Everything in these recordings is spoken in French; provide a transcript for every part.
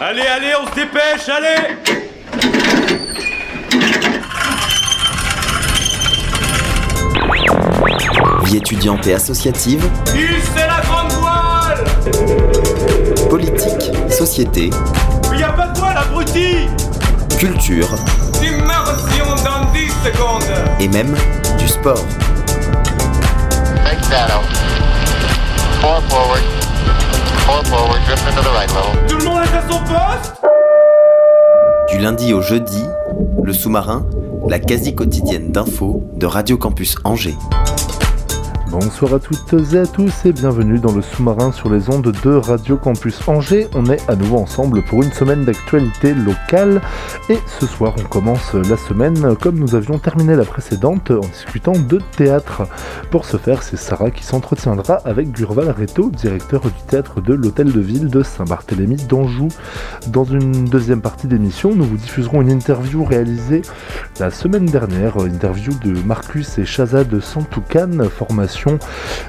Allez, allez, on se dépêche, allez. Vie étudiante et associative, c'est la grande voile. Politique, société, Il y a pas de voile, abruti. Culture. Immersion dans 10 secondes. Et même du sport. Take shadow. Four forward. Four forward. Drift into the right level. Tout le monde est à son poste? Du lundi au jeudi, le sous-marin, la quasi quotidienne d'infos de Radio Campus Angers. Bonsoir à toutes et à tous et bienvenue dans le sous-marin sur les ondes de Radio Campus Angers. On est à nouveau ensemble pour une semaine d'actualité locale et ce soir on commence la semaine comme nous avions terminé la précédente en discutant de théâtre. Pour ce faire, c'est Sarah qui s'entretiendra avec Gurval Reto, directeur du théâtre de l'Hôtel de Ville de Saint-Barthélemy d'Anjou. Dans une deuxième partie d'émission, nous vous diffuserons une interview réalisée la semaine dernière, interview de Marcus et Shazad Santoukan, formation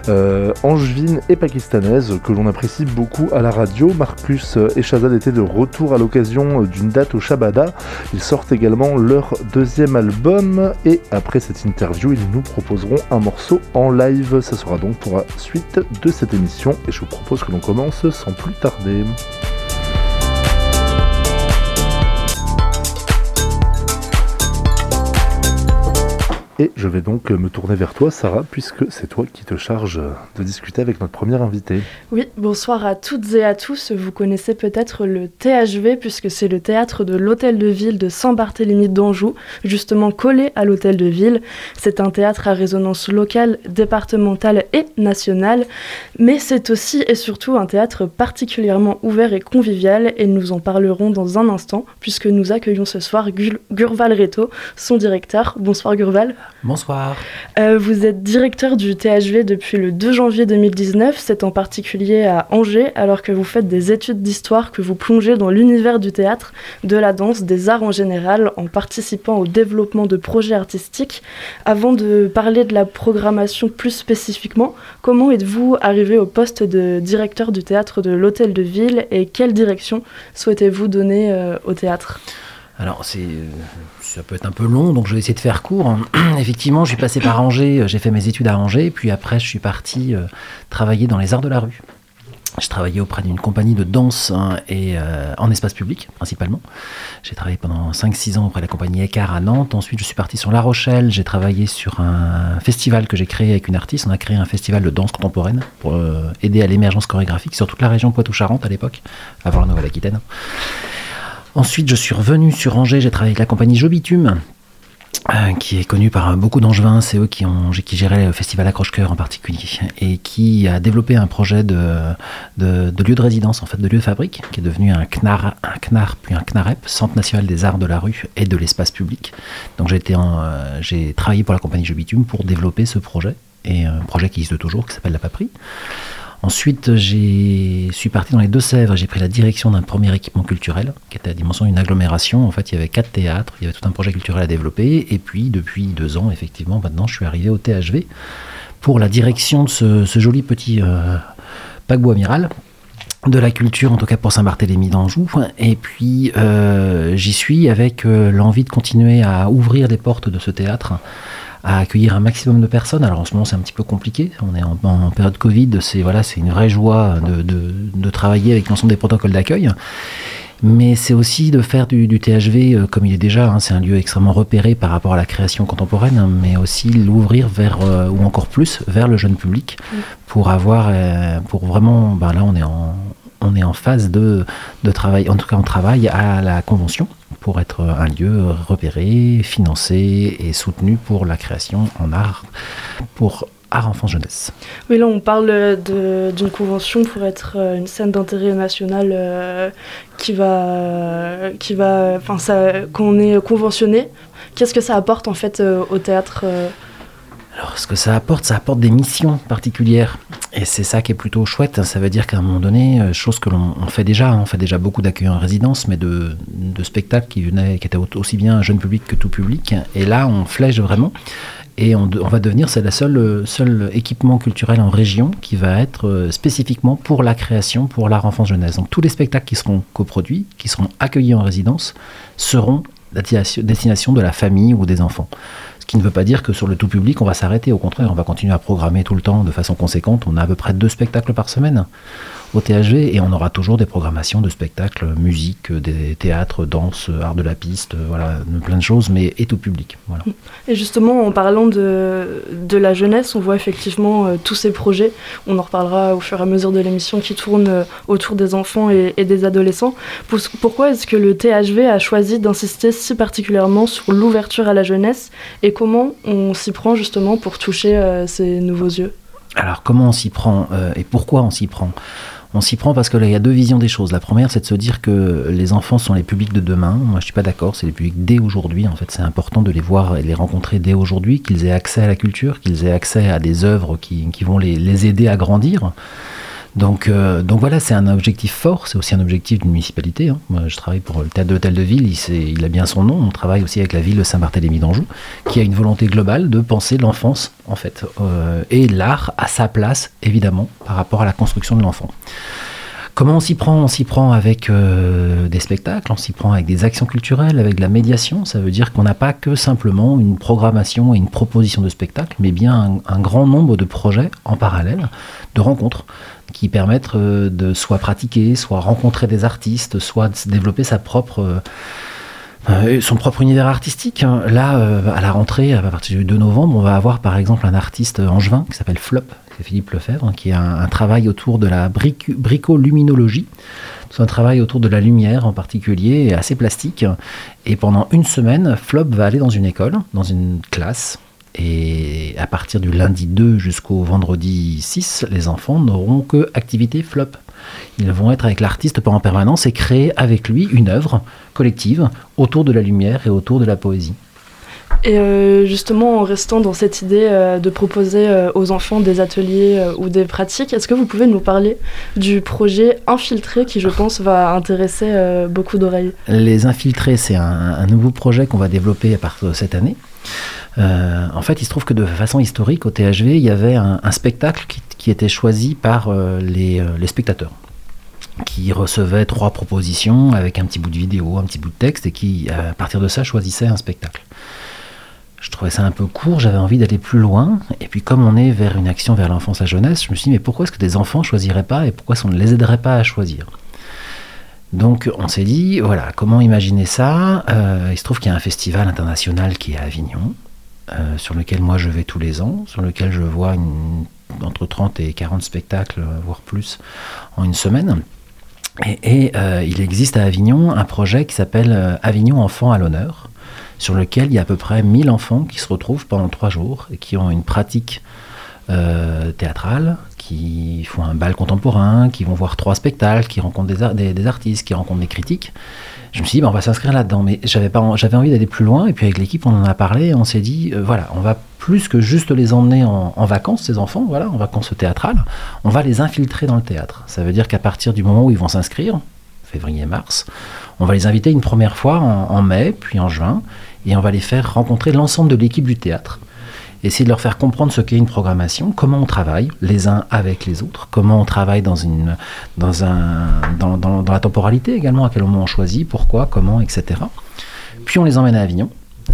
euh, angevine et pakistanaise que l'on apprécie beaucoup à la radio. Marcus et Shazad étaient de retour à l'occasion d'une date au Shabada. Ils sortent également leur deuxième album et après cette interview, ils nous proposeront un morceau en live. Ça sera donc pour la suite de cette émission et je vous propose que l'on commence sans plus tarder. Et je vais donc me tourner vers toi, Sarah, puisque c'est toi qui te charges de discuter avec notre première invitée. Oui, bonsoir à toutes et à tous. Vous connaissez peut-être le THV puisque c'est le théâtre de l'Hôtel de Ville de Saint-Barthélemy d'Anjou, justement collé à l'Hôtel de Ville. C'est un théâtre à résonance locale, départementale et nationale, mais c'est aussi et surtout un théâtre particulièrement ouvert et convivial et nous en parlerons dans un instant puisque nous accueillons ce soir Gurval Reto, son directeur. Bonsoir Gurval. Bonsoir. Euh, vous êtes directeur du THV depuis le 2 janvier 2019. C'est en particulier à Angers, alors que vous faites des études d'histoire, que vous plongez dans l'univers du théâtre, de la danse, des arts en général, en participant au développement de projets artistiques. Avant de parler de la programmation plus spécifiquement, comment êtes-vous arrivé au poste de directeur du théâtre de l'Hôtel de Ville et quelle direction souhaitez-vous donner euh, au théâtre? Alors, c'est, ça peut être un peu long, donc je vais essayer de faire court. Effectivement, je suis passé par Angers, euh, j'ai fait mes études à Angers, puis après, je suis parti euh, travailler dans les arts de la rue. Je travaillais auprès d'une compagnie de danse hein, et euh, en espace public, principalement. J'ai travaillé pendant 5-6 ans auprès de la compagnie Écart à Nantes. Ensuite, je suis parti sur La Rochelle. J'ai travaillé sur un festival que j'ai créé avec une artiste. On a créé un festival de danse contemporaine pour euh, aider à l'émergence chorégraphique sur toute la région Poitou-Charentes à l'époque, avant la Nouvelle-Aquitaine. Ensuite, je suis revenu sur Angers, j'ai travaillé avec la compagnie Jobitume, euh, qui est connue par beaucoup d'angevins, c'est eux qui, ont, qui géraient le festival Accroche-Cœur en particulier, et qui a développé un projet de, de, lieu de résidence, en fait, de lieu de fabrique, qui est devenu un CNAR, un CNAR puis un CNAREP, Centre National des Arts de la Rue et de l'Espace Public. Donc euh, j'ai travaillé pour la compagnie Jobitume pour développer ce projet, et un projet qui existe toujours, qui s'appelle La Paperie. Ensuite, je suis parti dans les Deux-Sèvres. J'ai pris la direction d'un premier équipement culturel qui était à dimension d'une agglomération. En fait, il y avait quatre théâtres, il y avait tout un projet culturel à développer. Et puis, depuis deux ans, effectivement, maintenant, je suis arrivé au THV pour la direction de ce, ce joli petit euh, paquebot amiral de la culture, en tout cas pour Saint-Barthélemy d'Anjou. Et puis, euh, j'y suis avec euh, l'envie de continuer à ouvrir les portes de ce théâtre à accueillir un maximum de personnes. Alors en ce moment c'est un petit peu compliqué, on est en, en période Covid, c'est voilà, c'est une vraie joie de, de, de travailler avec l'ensemble des protocoles d'accueil. Mais c'est aussi de faire du, du THV euh, comme il est déjà, hein, c'est un lieu extrêmement repéré par rapport à la création contemporaine, hein, mais aussi l'ouvrir vers, euh, ou encore plus, vers le jeune public, pour avoir, euh, pour vraiment, ben là on est en, on est en phase de, de travail, en tout cas on travaille à la convention pour être un lieu repéré, financé et soutenu pour la création en art, pour art enfance jeunesse. Oui, là, on parle d'une convention pour être euh, une scène d'intérêt national euh, qui va, qui va, enfin, ça, qu'on est conventionné. Qu'est-ce que ça apporte en fait euh, au théâtre Alors, ce que ça apporte, ça apporte des missions particulières. Et c'est ça qui est plutôt chouette. Ça veut dire qu'à un moment donné, euh, chose que l'on on fait déjà, hein, on fait déjà beaucoup d'accueil en résidence, mais de, spectacles qui, venaient, qui étaient au- aussi bien jeune public que tout public. Et là, on flèche vraiment. Et on, va devenir, c'est euh, seul équipement culturel en région qui va être euh, spécifiquement pour la création, pour l'art enfance jeunesse. Donc tous les spectacles qui seront coproduits, qui seront accueillis en résidence, seront destination de la famille ou des enfants. Qui ne veut pas dire que sur le tout public, on va s'arrêter. Au contraire, on va continuer à programmer tout le temps de façon conséquente. On a à peu près deux spectacles par semaine au THV et on aura toujours des programmations de spectacles, musique, des théâtres, danse, art de la piste, euh, voilà, plein de choses, mais et tout public. Voilà. Et justement, en parlant de, de la jeunesse, on voit effectivement euh, tous ces projets. On en reparlera au fur et à mesure de l'émission qui tourne euh, autour des enfants et, et des adolescents. Pour- pourquoi est-ce que le THV a choisi d'insister si particulièrement sur l'ouverture à la jeunesse et comment on s'y prend justement pour toucher euh, ces nouveaux yeux? Alors comment on s'y prend et pourquoi on s'y prend? On s'y prend parce que là, il y a deux visions des choses. La première, c'est de se dire que les enfants sont les publics de demain. Moi, je suis pas d'accord. C'est les publics dès aujourd'hui. En fait, c'est important de les voir et les rencontrer dès aujourd'hui, qu'ils aient accès à la culture, qu'ils aient accès à des œuvres qui, vont les aider à grandir. Donc, euh, donc voilà, c'est un objectif fort, c'est aussi un objectif d'une municipalité. hein. Moi, je travaille pour le théâtre de l'Hôtel de Ville, il, a bien son nom. On travaille aussi avec la ville de Saint-Barthélemy d'Anjou, qui a une volonté globale de penser l'enfance, en fait, euh, et l'art à sa place, évidemment, par rapport à la construction de l'enfant. Comment on s'y prend? On s'y prend avec euh, des spectacles, on s'y prend avec des actions culturelles, avec de la médiation. Ça veut dire qu'on n'a pas que simplement une programmation et une proposition de spectacle, mais bien un grand nombre de projets en parallèle, de rencontres qui permettent euh, de soit pratiquer, soit rencontrer des artistes, soit développer sa propre, euh, euh, son propre univers artistique. hein. Là, à la rentrée, à partir du 2 novembre, on va avoir par exemple un artiste angevin qui s'appelle Flop, c'est Philippe Lefebvre, hein, qui a un, travail autour de la bricoluminologie. C'est un travail autour de la lumière en particulier, assez plastique. Et pendant une semaine, Flop va aller dans une école, dans une classe, et à partir du lundi 2 jusqu'au vendredi 6, les enfants n'auront que activité flop. Ils vont être avec l'artiste pendant permanence et créer avec lui une œuvre collective autour de la lumière et autour de la poésie. Et euh, justement, en restant dans cette idée euh, de proposer euh, aux enfants des ateliers ou des pratiques, est-ce que vous pouvez nous parler du projet Infiltré qui, je pense, va intéresser beaucoup d'oreilles? Les infiltrés, c'est un, un nouveau projet qu'on va développer à partir de cette année. Euh, en fait, il se trouve que de façon historique, au THV, il y avait un, spectacle qui, était choisi par euh, les, euh, les spectateurs qui recevaient trois propositions avec un petit bout de vidéo, un petit bout de texte et qui, à partir de ça, choisissaient un spectacle. Je trouvais ça un peu court, j'avais envie d'aller plus loin. Et puis, comme on est vers une action vers l'enfance, la jeunesse, je me suis dit, mais pourquoi est-ce que des enfants choisiraient pas et pourquoi qu'on ne les aiderait pas à choisir? Donc on s'est dit, voilà, comment imaginer ça? Il se trouve qu'il y a un festival international qui est à Avignon, euh, sur lequel moi je vais tous les ans, sur lequel je vois entre 30 et 40 spectacles, voire plus, en une semaine. Et, euh, il existe à Avignon un projet qui s'appelle euh, Avignon Enfants à l'honneur, sur lequel il y a à peu près 1000 enfants qui se retrouvent pendant trois jours et qui ont une pratique euh, théâtrale, qui font un bal contemporain, qui vont voir trois spectacles, qui rencontrent des artistes, qui rencontrent des critiques. Je me suis dit, ben, on va s'inscrire là-dedans, mais j'avais envie d'aller plus loin. Et puis avec l'équipe, on en a parlé, on s'est dit, euh, voilà, on va plus que juste les emmener en, vacances, ces enfants, voilà, en vacances théâtrales, on va les infiltrer dans le théâtre. Ça veut dire qu'à partir du moment où ils vont s'inscrire, février-mars, on va les inviter une première fois en mai, puis en juin, et on va les faire rencontrer l'ensemble de l'équipe du théâtre essayer de leur faire comprendre ce qu'est une programmation, comment on travaille les uns avec les autres, comment on travaille dans, une, dans, un, dans, dans- la temporalité également, à quel moment on choisit, pourquoi, comment, etc. Puis on les emmène à Avignon.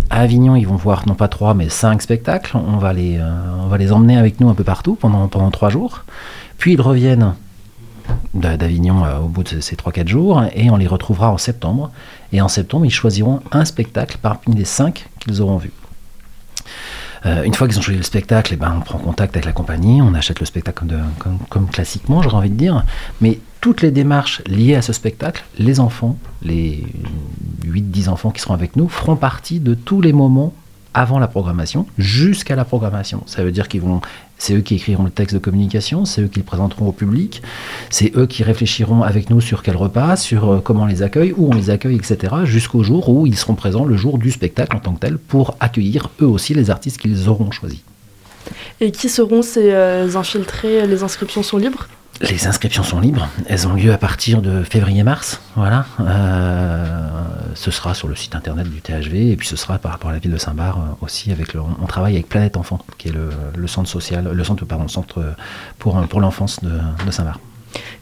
À Avignon, ils vont voir non pas trois, mais cinq spectacles. On va les, euh, on va les emmener avec nous un peu partout pendant, pendant trois jours. Puis ils reviennent d'a- d'Avignon euh, au bout de ces 3-4 jours et on les retrouvera en septembre. Et en septembre, ils choisiront un spectacle parmi les cinq qu'ils auront vus. Euh, une fois qu'ils ont choisi le spectacle, eh ben, on prend contact avec la compagnie, on achète le spectacle comme classiquement, j'aurais envie de dire. Mais toutes les démarches liées à ce spectacle, les enfants, les 8-10 enfants qui seront avec nous, feront partie de tous les moments avant la programmation jusqu'à la programmation. Ça veut dire qu'ils vont, c'est eux qui écriront le texte de communication, c'est eux qui le présenteront au public, c'est eux qui réfléchiront avec nous sur quel repas, sur euh, comment on les accueille, où on les accueille, etc. Jusqu'au jour où ils seront présents le jour du spectacle en tant que tel pour accueillir eux aussi les artistes qu'ils auront choisis. Et qui seront ces euh, infiltrés? Les inscriptions sont libres? Les inscriptions sont libres. Elles ont lieu à partir de février-mars. Voilà. Euh, ce sera sur le site internet du THV et puis ce sera par rapport à la ville de Saint-Bar euh, aussi. On travaille avec Planète Enfant, qui est le, centre social, le centre, centre pour, l'enfance de, de Saint-Bar.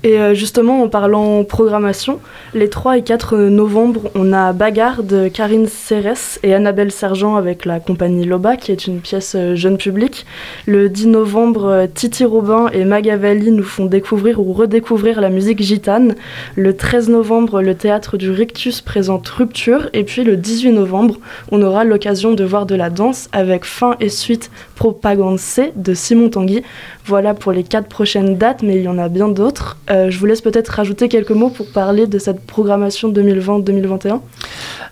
Et euh, justement, en parlant programmation, les 3 et 4 novembre, on a Bagarre de Karine Cérès et Annabelle Sergent avec la compagnie Loba, qui est une pièce euh, jeune public. Le 10 novembre, euh, Titi Robin et Magavalli nous font découvrir ou redécouvrir la musique gitane. Le 13 novembre, le théâtre du Rictus présente Rupture. Et puis le 18 novembre, on aura l'occasion de voir de la danse avec fin et suite Propagande C de Simon Tanguy. Voilà pour les quatre prochaines dates, mais il y en a bien d'autres. Euh, je vous laisse peut-être rajouter quelques mots pour parler de cette programmation 2020-2021.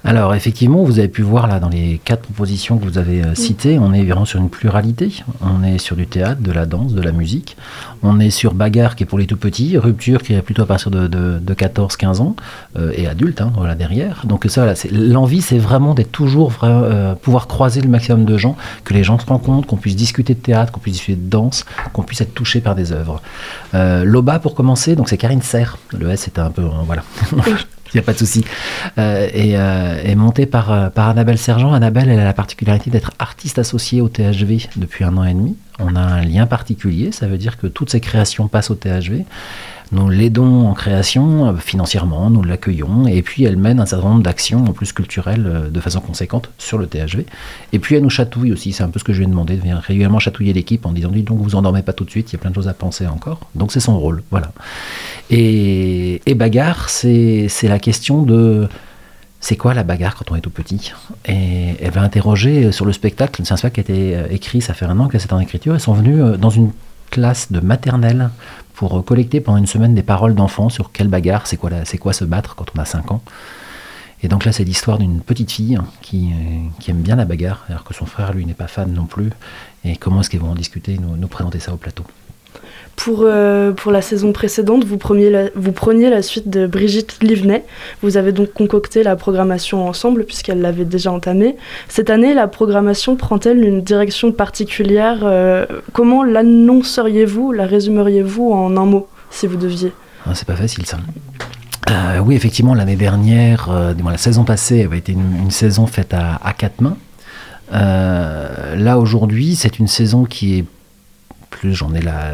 Alors effectivement, vous avez pu voir là dans les quatre propositions que vous avez euh, citées, on est vraiment sur une pluralité. On est sur du théâtre, de la danse, de la musique. On est sur Bagarre qui est pour les tout petits, Rupture qui est plutôt à partir de, 14-15 ans euh, et adultes, hein, voilà derrière. Donc ça, l'envie, c'est vraiment d'être toujours pouvoir croiser le maximum de gens, que les gens se rendent compte, qu'on puisse discuter de théâtre, qu'on puisse discuter de danse, qu'on puisse être touché par des œuvres. Loba pour commencer donc c'est Karine Serre. Le S c'était un peu. Euh, voilà. Il n'y a pas de souci. Euh, et, euh, monté par, par Annabelle Sergent. Annabelle, elle a la particularité d'être artiste associée au THV depuis un an et demi. On a un lien particulier, ça veut dire que toutes ses créations passent au THV. Nous l'aidons en création euh, financièrement, nous l'accueillons, et puis elle mène un certain nombre d'actions en plus culturelles euh, de façon conséquente sur le THV. Et puis elle nous chatouille aussi, c'est un peu ce que je lui ai demandé, de venir régulièrement chatouiller l'équipe en disant, dis donc vous endormez pas tout de suite, il y a plein de choses à penser encore. Donc c'est son rôle, voilà. Et, et bagarre, c'est la question de c'est quoi la bagarre quand on est tout petit? Et elle va interroger sur le spectacle. C'est un spectacle qui a été euh, écrit, ça fait un an que c'est en écriture. Elles sont venues dans une classe de maternelle pour collecter pendant une semaine des paroles d'enfants sur quelle bagarre, c'est quoi, se battre quand on a 5 ans. Et donc là, c'est l'histoire d'une petite fille qui, qui, aime bien la bagarre, alors que son frère, lui, n'est pas fan non plus. Et comment est-ce qu'ils vont en discuter, nous, nous présenter ça au plateau pour, euh, pour la saison précédente, vous preniez, la, vous preniez la suite de Brigitte Livnet. Vous avez donc concocté la programmation ensemble puisqu'elle l'avait déjà entamée. Cette année, la programmation prend-elle une direction particulière euh, Comment l'annonceriez-vous, la résumeriez-vous en un mot, si vous deviez? Ah, C'est pas facile ça. Euh, oui, effectivement, l'année dernière, la saison passée avait été une, saison faite à quatre mains. là, aujourd'hui, c'est une saison qui est j'en ai la,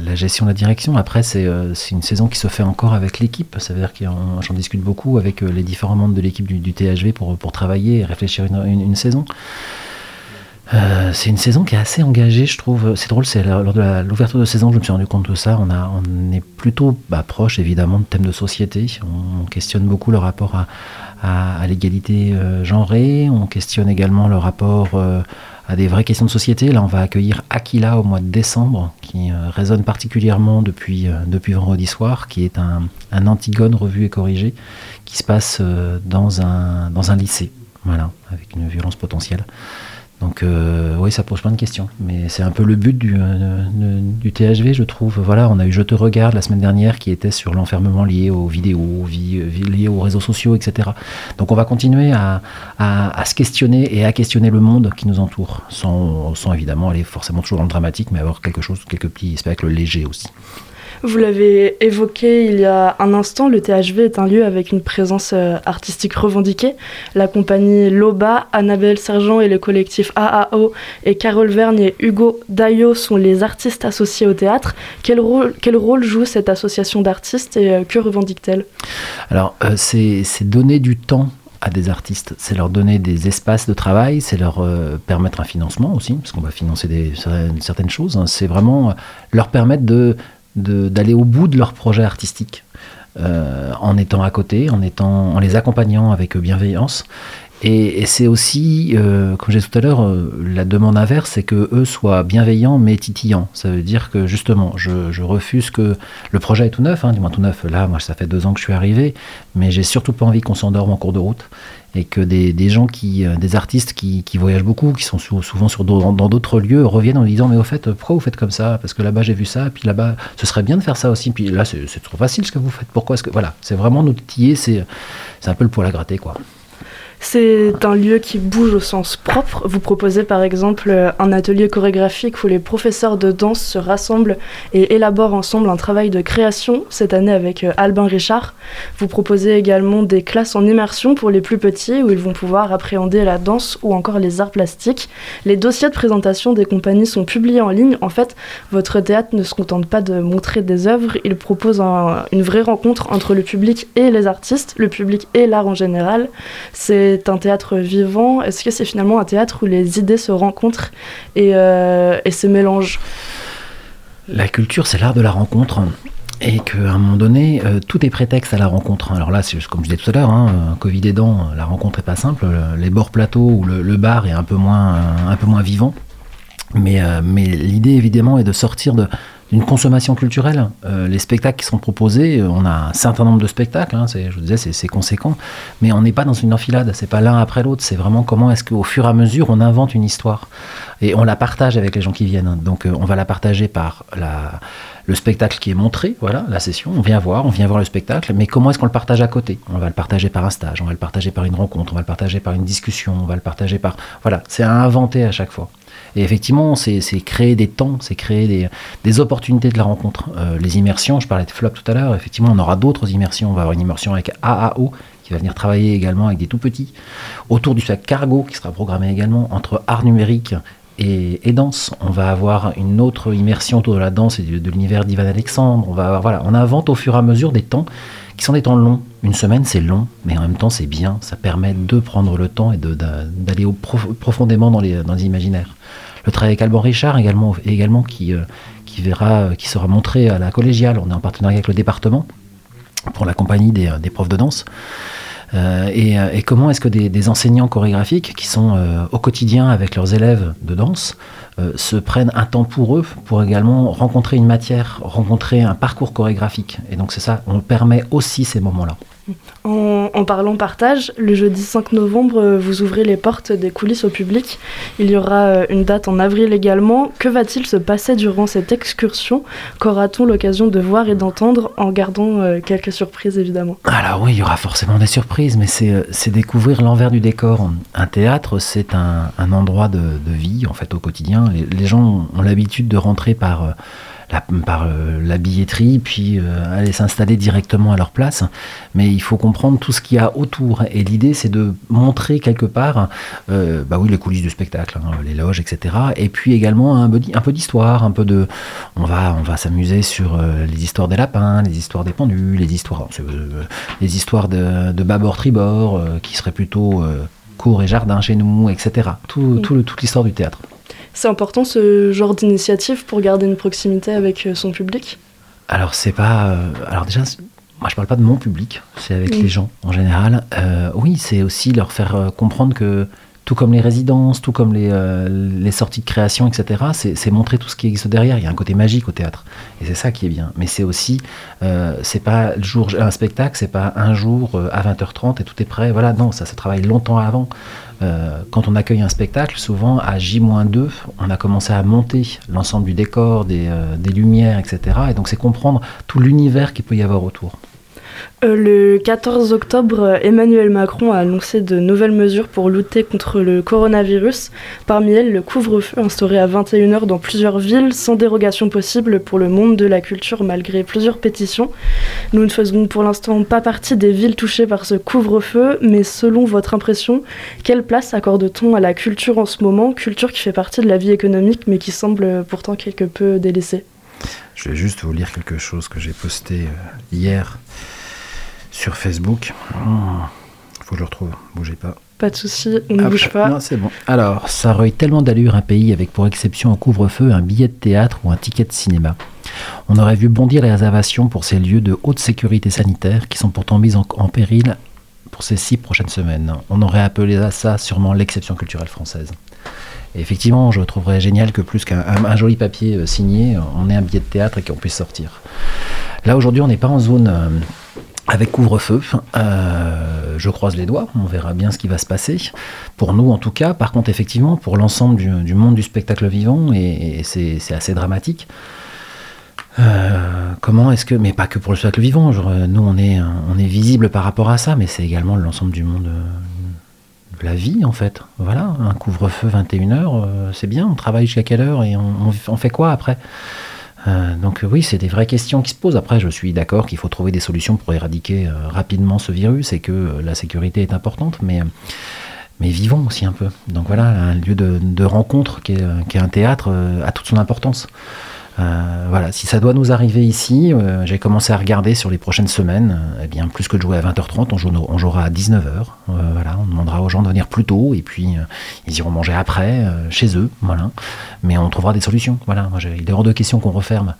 la, gestion, la direction. Après, euh, c'est une saison qui se fait encore avec l'équipe. Ça veut dire que j'en discute beaucoup avec euh, les différents membres de l'équipe du, THV pour, pour travailler et réfléchir une, une, saison. Euh, c'est une saison qui est assez engagée, je trouve. C'est drôle, c'est lors de l'ouverture de saison, je me suis rendu compte de ça. On, a, on est plutôt bah, proche, évidemment, de thèmes de société. On, questionne beaucoup le rapport à, à, l'égalité genrée. On questionne également le rapport à des vraies questions de société. Là, on va accueillir Aquila au mois de décembre, qui euh, résonne particulièrement depuis, euh, depuis vendredi soir, qui est un, un, Antigone revu et corrigé, qui se passe euh, dans, un, dans un lycée, voilà, avec une violence potentielle. Donc euh, oui, ça pose plein de questions. Mais c'est un peu le but du, euh, du, THV, je trouve. Voilà, on a eu Je te regarde la semaine dernière qui était sur l'enfermement lié aux vidéos, lié aux réseaux sociaux, etc. Donc on va continuer à, à, se questionner et à questionner le monde qui nous entoure, sans, sans évidemment aller forcément toujours dans le dramatique, mais avoir quelque chose, quelques petits spectacles légers aussi. Vous l'avez évoqué il y a un instant, le THV est un lieu avec une présence euh, artistique revendiquée. La compagnie Loba, Annabelle Sergent et le collectif AAO et Carole Vergne et Hugo Dayo sont les artistes associés au théâtre. Quel rôle, quel rôle joue cette association d'artistes et euh, que revendique-t-elle? Alors, euh, c'est donner du temps à des artistes, c'est leur donner des espaces de travail, c'est leur permettre un financement aussi, parce qu'on va financer des, certaines choses, hein. c'est vraiment leur permettre de d'aller au bout de leur projet artistique. Euh, en étant à côté, en, étant, en les accompagnant avec bienveillance. Et, c'est aussi, euh, comme j'ai tout à l'heure, euh, la demande inverse, c'est que eux soient bienveillants mais titillants. Ça veut dire que justement, je, refuse que le projet est tout neuf, hein, du moins tout neuf. Là, moi, ça fait deux ans que je suis arrivé, mais j'ai surtout pas envie qu'on s'endorme en cours de route et que des, gens qui, euh, des artistes qui, voyagent beaucoup, qui sont souvent sur dans d'autres lieux, reviennent en disant mais au fait pourquoi vous faites comme ça? Parce que là-bas j'ai vu ça, puis là-bas ce serait bien de faire ça aussi. Puis là c'est trop facile ce que vous faites. Pourquoi est-ce que voilà, c'est vraiment nous titiller, c'est c'est un peu le poil à gratter quoi. C'est un lieu qui bouge au sens propre. Vous proposez par exemple un atelier chorégraphique où les professeurs de danse se rassemblent et élaborent ensemble un travail de création, cette année avec euh, Albin Richard. Vous proposez également des classes en immersion pour les plus petits où ils vont pouvoir appréhender la danse ou encore les arts plastiques. Les dossiers de présentation des compagnies sont publiés en ligne. En fait, votre théâtre ne se contente pas de montrer des œuvres, il propose une vraie rencontre entre le public et les artistes, le public et l'art en général. C'est c'est un théâtre vivant Est-ce que c'est finalement un théâtre où les idées se rencontrent et, euh, se mélangent? La culture, c'est l'art de la rencontre. Et qu'à un moment donné, euh, tout est prétexte à la rencontre. Alors là, c'est comme je disais tout à l'heure, hein, Covid aidant, la rencontre n'est pas simple. Les bords plateaux ou le, bar est un peu moins, un peu moins vivant. Mais, euh, mais l'idée, évidemment, est de sortir de, d'une consommation culturelle. Euh, les spectacles qui sont proposés, euh, on a un certain nombre de spectacles, hein, je vous disais, c'est conséquent, mais on n'est pas dans une enfilade, c'est pas l'un après l'autre, c'est vraiment comment est-ce qu'au fur et à mesure on invente une histoire et on la partage avec les gens qui viennent. Donc euh, on va la partager par le spectacle qui est montré, voilà, la session, on vient voir, on vient voir le spectacle, mais comment est-ce qu'on le partage à côté? On va le partager par un stage, on va le partager par une rencontre, on va le partager par une discussion, on va le partager par... Voilà, c'est à inventer à chaque fois. Et effectivement, c'est créer des temps, c'est créer des, opportunités de la rencontre. Euh, les immersions, je parlais de flop tout à l'heure, effectivement, on aura d'autres immersions. On va avoir une immersion avec AAO, qui va venir travailler également avec des tout petits, autour du sac cargo, qui sera programmé également entre art numérique et, danse. On va avoir une autre immersion autour de la danse et de, l'univers d'Ivan Alexandre. On va voilà, on invente au fur et à mesure des temps qui sont des temps longs. Une semaine, c'est long, mais en même temps, c'est bien. Ça permet de prendre le temps et d'aller profondément dans les, dans imaginaires. Le travail avec Alban Richard également, également qui, euh, qui, verra, qui sera montré à la collégiale. On est en partenariat avec le département pour la compagnie des, des profs de danse. Euh, euh, et, comment est-ce que des, enseignants chorégraphiques qui sont au quotidien avec leurs élèves de danse se prennent un temps pour eux pour également rencontrer une matière, rencontrer un parcours chorégraphique. Et donc c'est ça, on permet aussi ces moments-là. En, parlant partage, le jeudi 5 novembre, euh, vous ouvrez les portes des coulisses au public. Il y aura euh, une date en avril également. Que va-t-il se passer durant cette excursion Qu'aura-t-on l'occasion de voir et d'entendre en gardant euh, quelques surprises évidemment Alors oui, il y aura forcément des surprises, mais c'est découvrir l'envers du décor. Un théâtre, c'est un, endroit de, vie en fait au quotidien. Les, gens ont l'habitude de rentrer par par euh, la billetterie, puis euh, aller s'installer directement à leur place. Mais il faut comprendre tout ce qu'il y a autour. Et l'idée, c'est de montrer quelque part, euh, bah oui, les coulisses du spectacle, hein, les loges, etc. Et puis également un peu, un peu d'histoire, un peu de. On va, on va s'amuser sur les histoires des lapins, les histoires des pendus, les histoires, les histoires de, de bâbord tribord, qui seraient plutôt cours et jardin chez nous, etc. Tout, tout toute l'histoire du théâtre. C'est important ce genre d'initiative pour garder une proximité avec euh, son public? Alors c'est pas... Euh, alors déjà, moi je parle pas de mon public, c'est avec les gens en général. Euh, oui, c'est aussi leur faire comprendre que tout comme les résidences, tout comme les, les sorties de création, etc., c'est montrer tout ce qui existe derrière. Il y a un côté magique au théâtre. Et c'est ça qui est bien. Mais c'est aussi, c'est pas un spectacle, c'est pas un jour à 20h30 et tout est prêt. Voilà, non, ça se travaille longtemps avant. Euh, quand on accueille un spectacle, souvent à J-2, on a commencé à monter l'ensemble du décor, des, euh, des lumières, etc. Et donc c'est comprendre tout l'univers qu'il peut y avoir autour. Euh, le 14 octobre, Emmanuel Macron a annoncé de nouvelles mesures pour lutter contre le coronavirus. Parmi elles, le couvre-feu instauré à 21h dans plusieurs villes, sans dérogation possible pour le monde de la culture malgré plusieurs pétitions. Nous ne faisons pour l'instant pas partie des villes touchées par ce couvre-feu, mais selon votre impression, quelle place accorde-t-on à la culture en ce moment Culture qui fait partie de la vie économique, mais qui semble pourtant quelque peu délaissée? Je vais juste vous lire quelque chose que j'ai posté euh, hier sur Facebook. Il faut que je le retrouve, bougez pas. Pas de souci, on ne bouge pas. Non, c'est bon. Alors, ça aurait tellement d'allure un pays avec pour exception un couvre-feu, un billet de théâtre ou un ticket de cinéma. On aurait vu bondir les réservations pour ces lieux de haute sécurité sanitaire qui sont pourtant mis en, péril pour ces six prochaines semaines. On aurait appelé ça sûrement l'exception culturelle française. Et effectivement, je trouverais génial que plus qu'un joli papier euh, signé, on ait un billet de théâtre et qu'on puisse sortir. Là, aujourd'hui, on n'est pas en zone euh, avec couvre-feu. Euh, je croise les doigts, on verra bien ce qui va se passer. Pour nous, en tout cas. Par contre, effectivement, pour l'ensemble du, monde du spectacle vivant, et, c'est assez dramatique. Euh, comment est-ce que, mais pas que pour le spectacle vivant, nous on est, on est visible par rapport à ça, mais c'est également l'ensemble du monde, la vie en fait. Voilà, un couvre-feu 21h, c'est bien, on travaille jusqu'à quelle heure et on, fait quoi après? Donc oui, c'est des vraies questions qui se posent. Après, je suis d'accord qu'il faut trouver des solutions pour éradiquer rapidement ce virus et que la sécurité est importante, mais vivons aussi un peu. Donc voilà, un lieu de, rencontre qui est, un théâtre euh, a toute son importance. Euh, voilà, si ça doit nous arriver ici, euh, j'ai commencé à regarder sur les prochaines semaines. eh bien, plus que de jouer à 20h30, on, jouera à 19h. voilà, on demandera aux gens de venir plus tôt et puis ils iront manger après chez eux. Voilà, mais on trouvera des solutions. Voilà, moi, il est hors de question qu'on referme.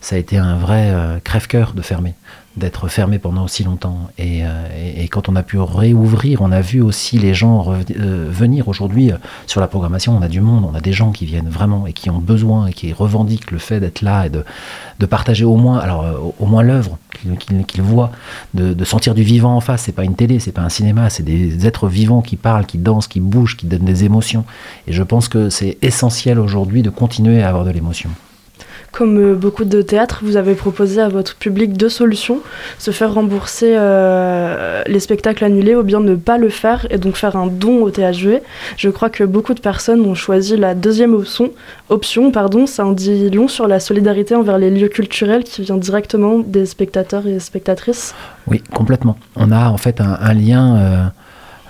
Ça a été un vrai crève-cœur de fermer d'être fermé pendant aussi longtemps. Euh, et, quand on a pu réouvrir, on a vu aussi les gens euh, venir aujourd'hui euh, sur la programmation. On a du monde, on a des gens qui viennent vraiment et qui ont besoin et qui revendiquent le fait d'être là et de, partager au moins, au, moins l'œuvre qu'ils voient, de, de, sentir du vivant en face. C'est pas une télé, c'est pas un cinéma, c'est des êtres vivants qui parlent, qui dansent, qui bougent, qui donnent des émotions. Et je pense que c'est essentiel aujourd'hui de continuer à avoir de l'émotion. Comme euh, beaucoup de théâtres, vous avez proposé à votre public deux solutions se faire rembourser euh, les spectacles annulés ou bien ne pas le faire et donc faire un don au THV. Je crois que beaucoup de personnes ont choisi la deuxième option. option pardon, ça en dit long sur la solidarité envers les lieux culturels qui vient directement des spectateurs et spectatrices. Oui, complètement. On a en fait un, lien. Euh,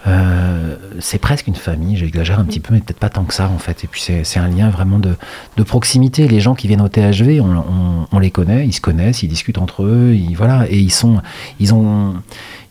euh, c'est presque une famille, j'exagère un petit peu, mais peut-être pas tant que ça en fait. Et puis c'est un lien vraiment de, de, proximité. Les gens qui viennent au THV, on, on, on, les connaît, ils se connaissent, ils discutent entre eux, ils, voilà, et ils sont, ils ont,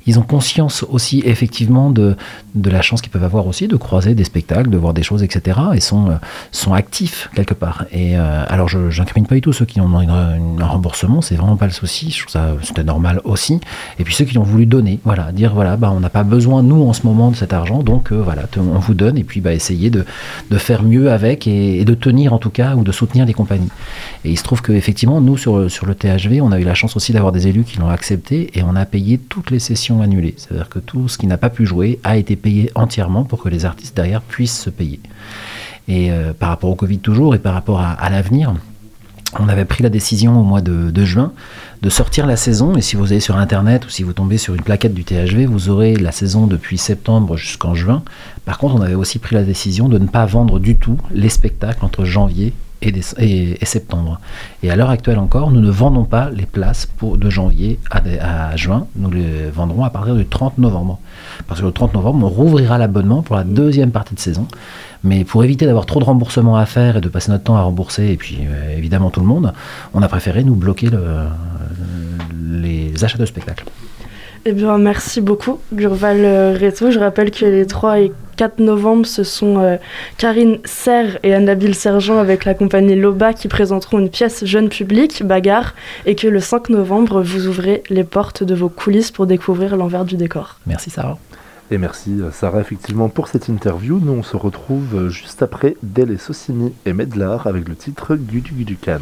ils ont conscience aussi effectivement de, de la chance qu'ils peuvent avoir aussi de croiser des spectacles, de voir des choses, etc. et sont, euh, sont actifs quelque part. Et euh, alors je n'incrimine pas du tout ceux qui ont un remboursement, c'est vraiment pas le souci, je trouve ça c'était normal aussi. Et puis ceux qui ont voulu donner, voilà, dire voilà, bah, on n'a pas besoin nous en ce moment de cet argent, donc euh, voilà, on vous donne et puis bah, essayer de, de faire mieux avec et, de tenir en tout cas ou de soutenir les compagnies. Et il se trouve qu'effectivement, nous sur, sur le THV, on a eu la chance aussi d'avoir des élus qui l'ont accepté et on a payé toutes les sessions C'est-à-dire que tout ce qui n'a pas pu jouer a été payé entièrement pour que les artistes derrière puissent se payer. Et euh, par rapport au Covid toujours et par rapport à, l'avenir, on avait pris la décision au mois de, juin de sortir la saison. Et si vous allez sur Internet ou si vous tombez sur une plaquette du THV, vous aurez la saison depuis septembre jusqu'en juin. Par contre, on avait aussi pris la décision de ne pas vendre du tout les spectacles entre janvier et, septembre. Et à l'heure actuelle encore, nous ne vendons pas les places pour, de janvier à, juin. Nous les vendrons à partir du 30 novembre. Parce que le 30 novembre, on rouvrira l'abonnement pour la deuxième partie de saison. Mais pour éviter d'avoir trop de remboursements à faire et de passer notre temps à rembourser, et puis euh, évidemment tout le monde, on a préféré nous bloquer les achats de spectacles. Eh bien, merci beaucoup, Gurval euh, Reto. Je rappelle que les 3 et 4 novembre, ce sont euh, Karine Serre et Annabil Sergent avec la compagnie Loba qui présenteront une pièce jeune public, Bagarre, et que le 5 novembre, vous ouvrez les portes de vos coulisses pour découvrir l'envers du décor. Merci, Sarah. Et merci euh, Sarah effectivement pour cette interview. Nous on se retrouve juste après Del Sosimi et Medlar avec le titre Gudu Guducan.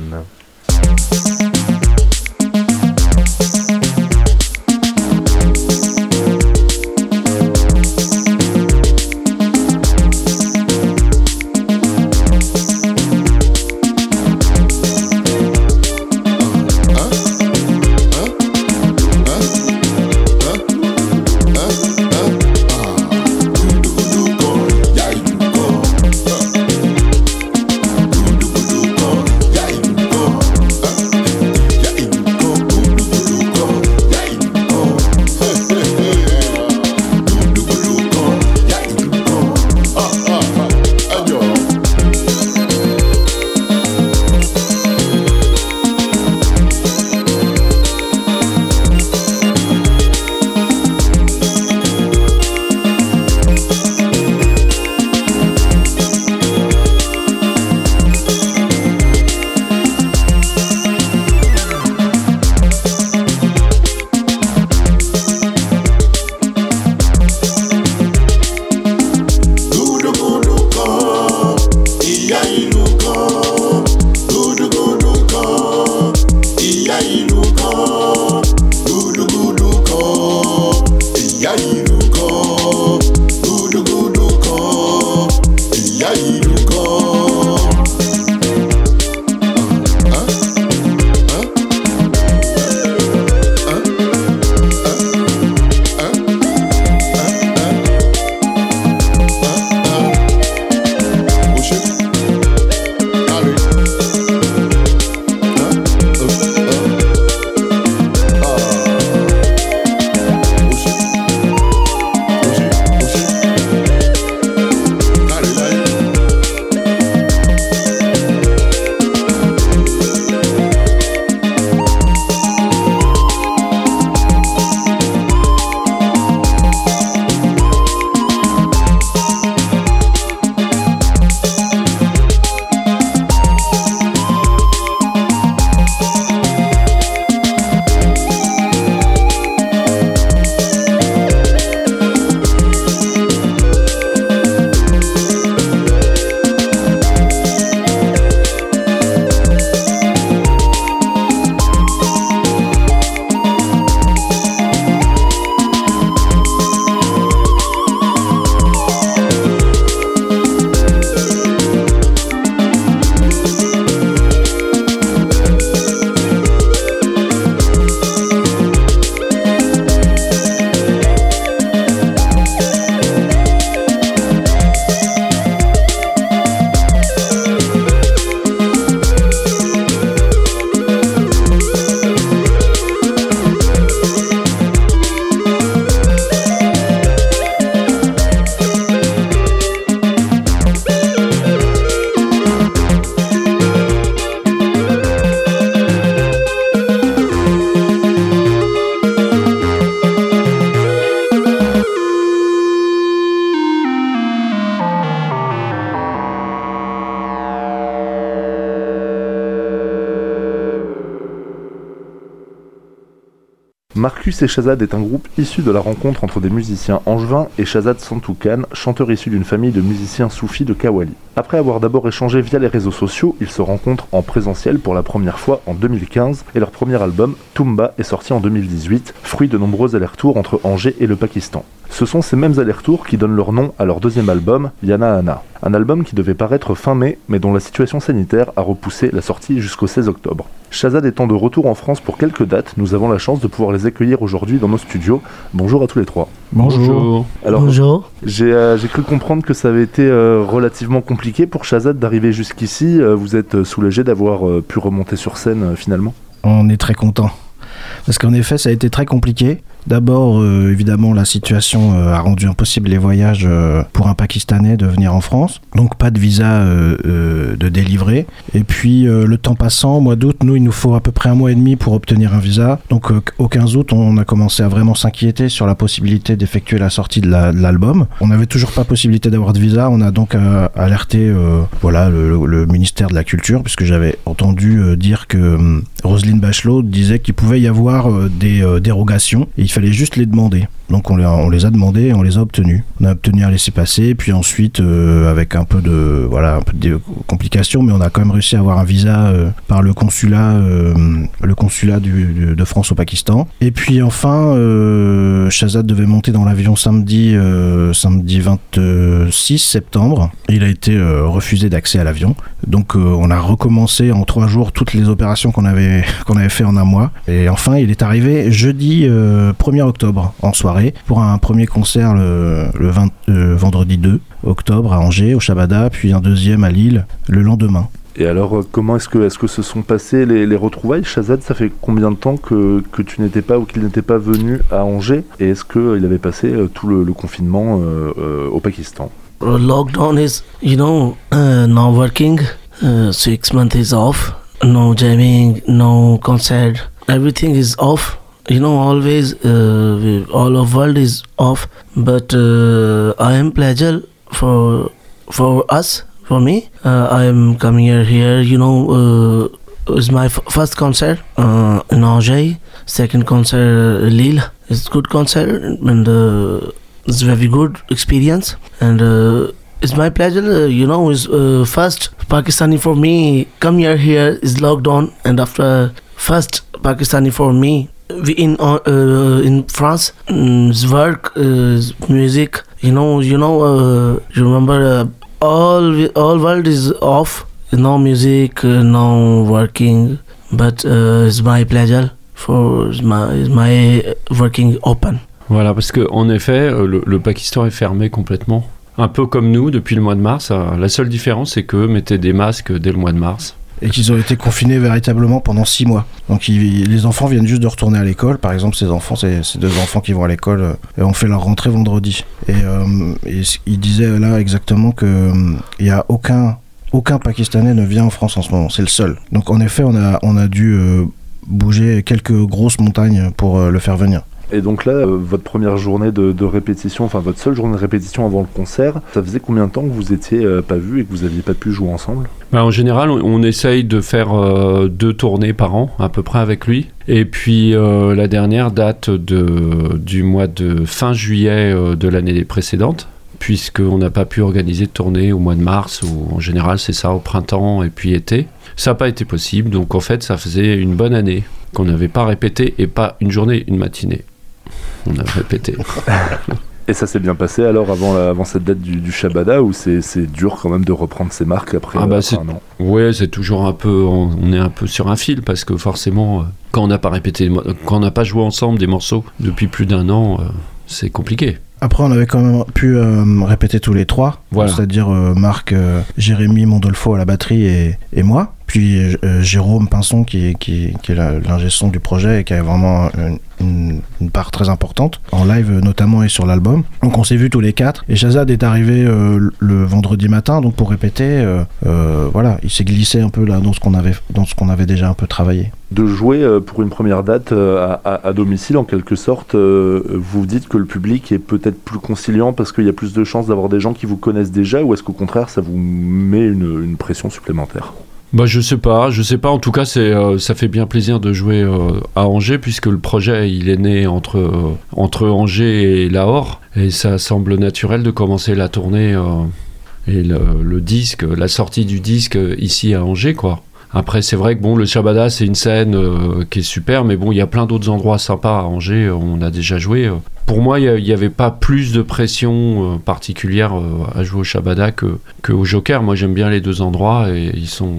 Et Shazad est un groupe issu de la rencontre entre des musiciens angevins et Shazad Santoukan, chanteur issu d'une famille de musiciens soufis de Kawali. Après avoir d'abord échangé via les réseaux sociaux, ils se rencontrent en présentiel pour la première fois en 2015 et leur premier album, Tumba, est sorti en 2018, fruit de nombreux allers-retours entre Angers et le Pakistan. Ce sont ces mêmes allers-retours qui donnent leur nom à leur deuxième album, Yana Ana. Un album qui devait paraître fin mai, mais dont la situation sanitaire a repoussé la sortie jusqu'au 16 octobre. Shazad étant de retour en France pour quelques dates, nous avons la chance de pouvoir les accueillir aujourd'hui dans nos studios. Bonjour à tous les trois. Bonjour. Alors, Bonjour. j'ai euh, j'ai cru comprendre que ça avait été euh, relativement compliqué pour Shazad d'arriver jusqu'ici. Euh, vous êtes soulagé d'avoir euh, pu remonter sur scène euh, finalement? On est très content. Parce qu'en effet, ça a été très compliqué. D'abord, euh, évidemment, la situation euh, a rendu impossible les voyages euh, pour un Pakistanais de venir en France. Donc, pas de visa de délivrer. Et puis, le temps passant, au mois d'août, nous, il nous faut à peu près un mois et demi pour obtenir un visa. Donc, au 15 août, on a commencé à vraiment s'inquiéter sur la possibilité d'effectuer la sortie de la- de l'album. On n'avait toujours pas possibilité d'avoir de visa. On a donc alerté voilà, le, ministère de la Culture, puisque j'avais entendu dire que hum, Roselyne Bachelot disait qu'il pouvait y avoir des dérogations il fallait juste les demander. Donc on les, a, demandés et on les a obtenus. On a obtenu un laissez-passer, puis ensuite, euh, avec un peu de voilà un peu de complications, mais on a quand même réussi à avoir un visa euh, par le consulat, euh, de France au Pakistan. Et puis enfin, Shazad devait monter dans l'avion samedi, euh, samedi 26 septembre. Il a été refusé d'accès à l'avion. Donc on a recommencé en trois jours toutes les opérations qu'on avait, qu'on avait fait en un mois. Et enfin, il est arrivé jeudi euh, 1er octobre en soirée pour un premier concert le, le 20 euh, vendredi 2 octobre à Angers, au Shabada, puis un deuxième à Lille le lendemain. Et alors, euh, comment est-ce que, est que se sont passées les, les retrouvailles Shazad, ça fait combien de temps que, que tu n'étais pas ou qu'il n'était pas venu à Angers? Et est-ce qu'il avait passé euh, tout le, le confinement euh, euh, au Pakistan? Uh, lockdown is you know uh, now working. Uh, six months is off. No jamming no concert. Everything is off you know always uh, we- all of world is off but uh, i am pleasure for for us for me. Uh, i am coming here here you know uh, it's my first concert uh, in Angers. Second concert uh, Lille. It's good concert and uh, it's very good experience and uh, it's my pleasure uh, you know is first pakistani for me come here here is lockdown and after first pakistani for me in uh, uh, in france is work uh, music you know you know uh, you remember uh, all all world is off no music uh, no working but it's my pleasure for is my is my working open Voilà, parce qu'en effet, euh, le, le Pakistan est fermé complètement. Un peu comme nous depuis le mois de mars. Euh, La seule différence, c'est qu'eux mettaient des masques dès le mois de mars. Et qu'ils ont été confinés véritablement pendant six mois. Donc les enfants viennent juste de retourner à l'école. Par exemple, ces enfants, ces deux enfants qui vont à l'école euh, et ont fait leur rentrée vendredi. Et, euh, et ils disaient là exactement que euh, il y a aucun aucun Pakistanais ne vient en France en ce moment. C'est le seul. Donc en effet, on a on a dû euh, bouger quelques grosses montagnes pour le faire venir. Et donc là, euh, votre première journée de, répétition, enfin votre seule journée de répétition avant le concert, ça faisait combien de temps que vous étiez euh, pas vus et que vous aviez pas pu jouer ensemble? Bah, en général, on, essaye de faire euh, deux tournées par an, à peu près avec lui. Et puis la dernière date de, du mois de fin juillet de l'année précédente, puisqu'on n'a pas pu organiser de tournée au mois de mars, ou en général c'est ça au printemps et puis été. Ça n'a pas été possible, donc en fait ça faisait une bonne année qu'on n'avait pas répété, et pas une journée, une matinée. On a répété. Et ça s'est bien passé alors avant, la- avant cette date du, du Shabada où c'est c'est dur quand même de reprendre ses marques après, Ah bah, un an? Ouais, c'est toujours un peu, on on est un peu sur un fil parce que forcément, euh, quand on n'a pas répété, quand on n'a pas joué ensemble des morceaux depuis plus d'un an, euh, c'est compliqué. Après, on avait quand même pu euh, répéter tous les trois, Voilà. c'est-à-dire euh, Marc, euh, Jérémy Mondolfo à la batterie et, et moi. Puis euh, Jérôme Pinson qui, est- l'ingé son du projet et qui a vraiment une, part très importante en live euh, notamment et sur l'album. Donc on s'est vus tous les quatre et Shazad est arrivé euh, le vendredi matin donc pour répéter. voilà, il s'est glissé un peu là dans ce qu'on avait dans ce qu'on avait déjà un peu travaillé. de jouer pour une première date à, domicile en quelque sorte. vous dites que le public est peut-être plus conciliant parce qu'il y a plus de chances d'avoir des gens qui vous connaissent déjà ou est-ce qu'au contraire ça vous met une pression supplémentaire? Bah je sais pas, je sais pas. En tout cas, c'est euh, ça fait bien plaisir de jouer euh, à Angers puisque le projet il est né entre euh, entre Angers et Lahore et ça semble naturel de commencer la tournée et le disque, la sortie du disque ici à Angers quoi. Après, c'est vrai que bon, le Shabada, c'est une scène euh, qui est super, mais bon, il y a plein d'autres endroits sympas à Angers. euh, On a déjà joué. euh. Pour moi, il n'y avait pas plus de pression particulière à jouer au Shabada que, que au Joker. Moi, j'aime bien les deux endroits et ils sont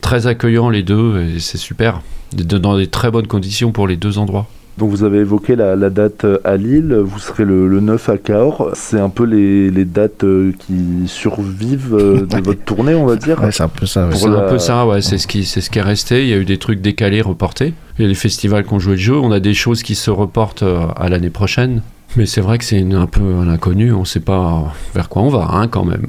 très accueillants les deux et c'est super. Dans des très bonnes conditions pour les deux endroits. Donc vous avez évoqué la, la date euh, à Lille, vous serez le, le 9 à Cahors. C'est un peu les, les dates euh, qui survivent euh, de votre tournée, on va dire. Ouais, c'est un peu ça. ouais. C'est la- un peu ça, ouais, c'est ce, qui, c'est ce qui est resté. Il y a eu des trucs décalés, reportés. Il y a les festivals qui ont joué le jeu. On a des choses qui se reportent à l'année prochaine. Mais c'est vrai que c'est une- un peu un inconnu. On ne sait pas vers quoi on va, hein, quand même.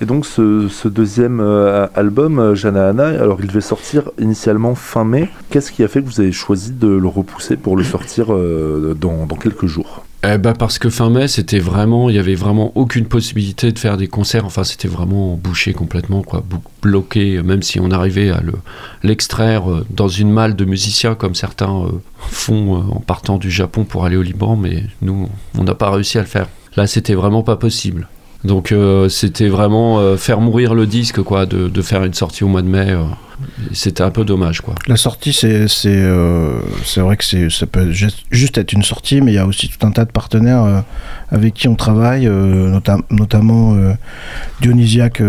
Et donc ce, deuxième euh, album, euh, Jana Anna, alors il devait sortir initialement fin mai. Qu'est-ce qui a fait que vous avez choisi de le repousser pour le sortir euh, dans, quelques jours? Eh ben parce que fin mai, c'était vraiment, il y avait vraiment aucune possibilité de faire des concerts. Enfin, c'était vraiment bouché complètement, quoi, bloqué. Même si on arrivait à le l'extraire dans une malle de musiciens, comme certains font en partant du Japon pour aller au Liban, mais nous, on n'a pas réussi à le faire. Là, c'était vraiment pas possible. Donc, euh, c'était vraiment euh, faire mourir le disque, quoi, de, faire une sortie au mois de mai. euh, c'était un peu dommage, quoi. La sortie, c'est c'est vrai que ça peut ju- juste être une sortie, mais il y a aussi tout un tas de partenaires avec qui on travaille, euh, nota- notamment Dionysiac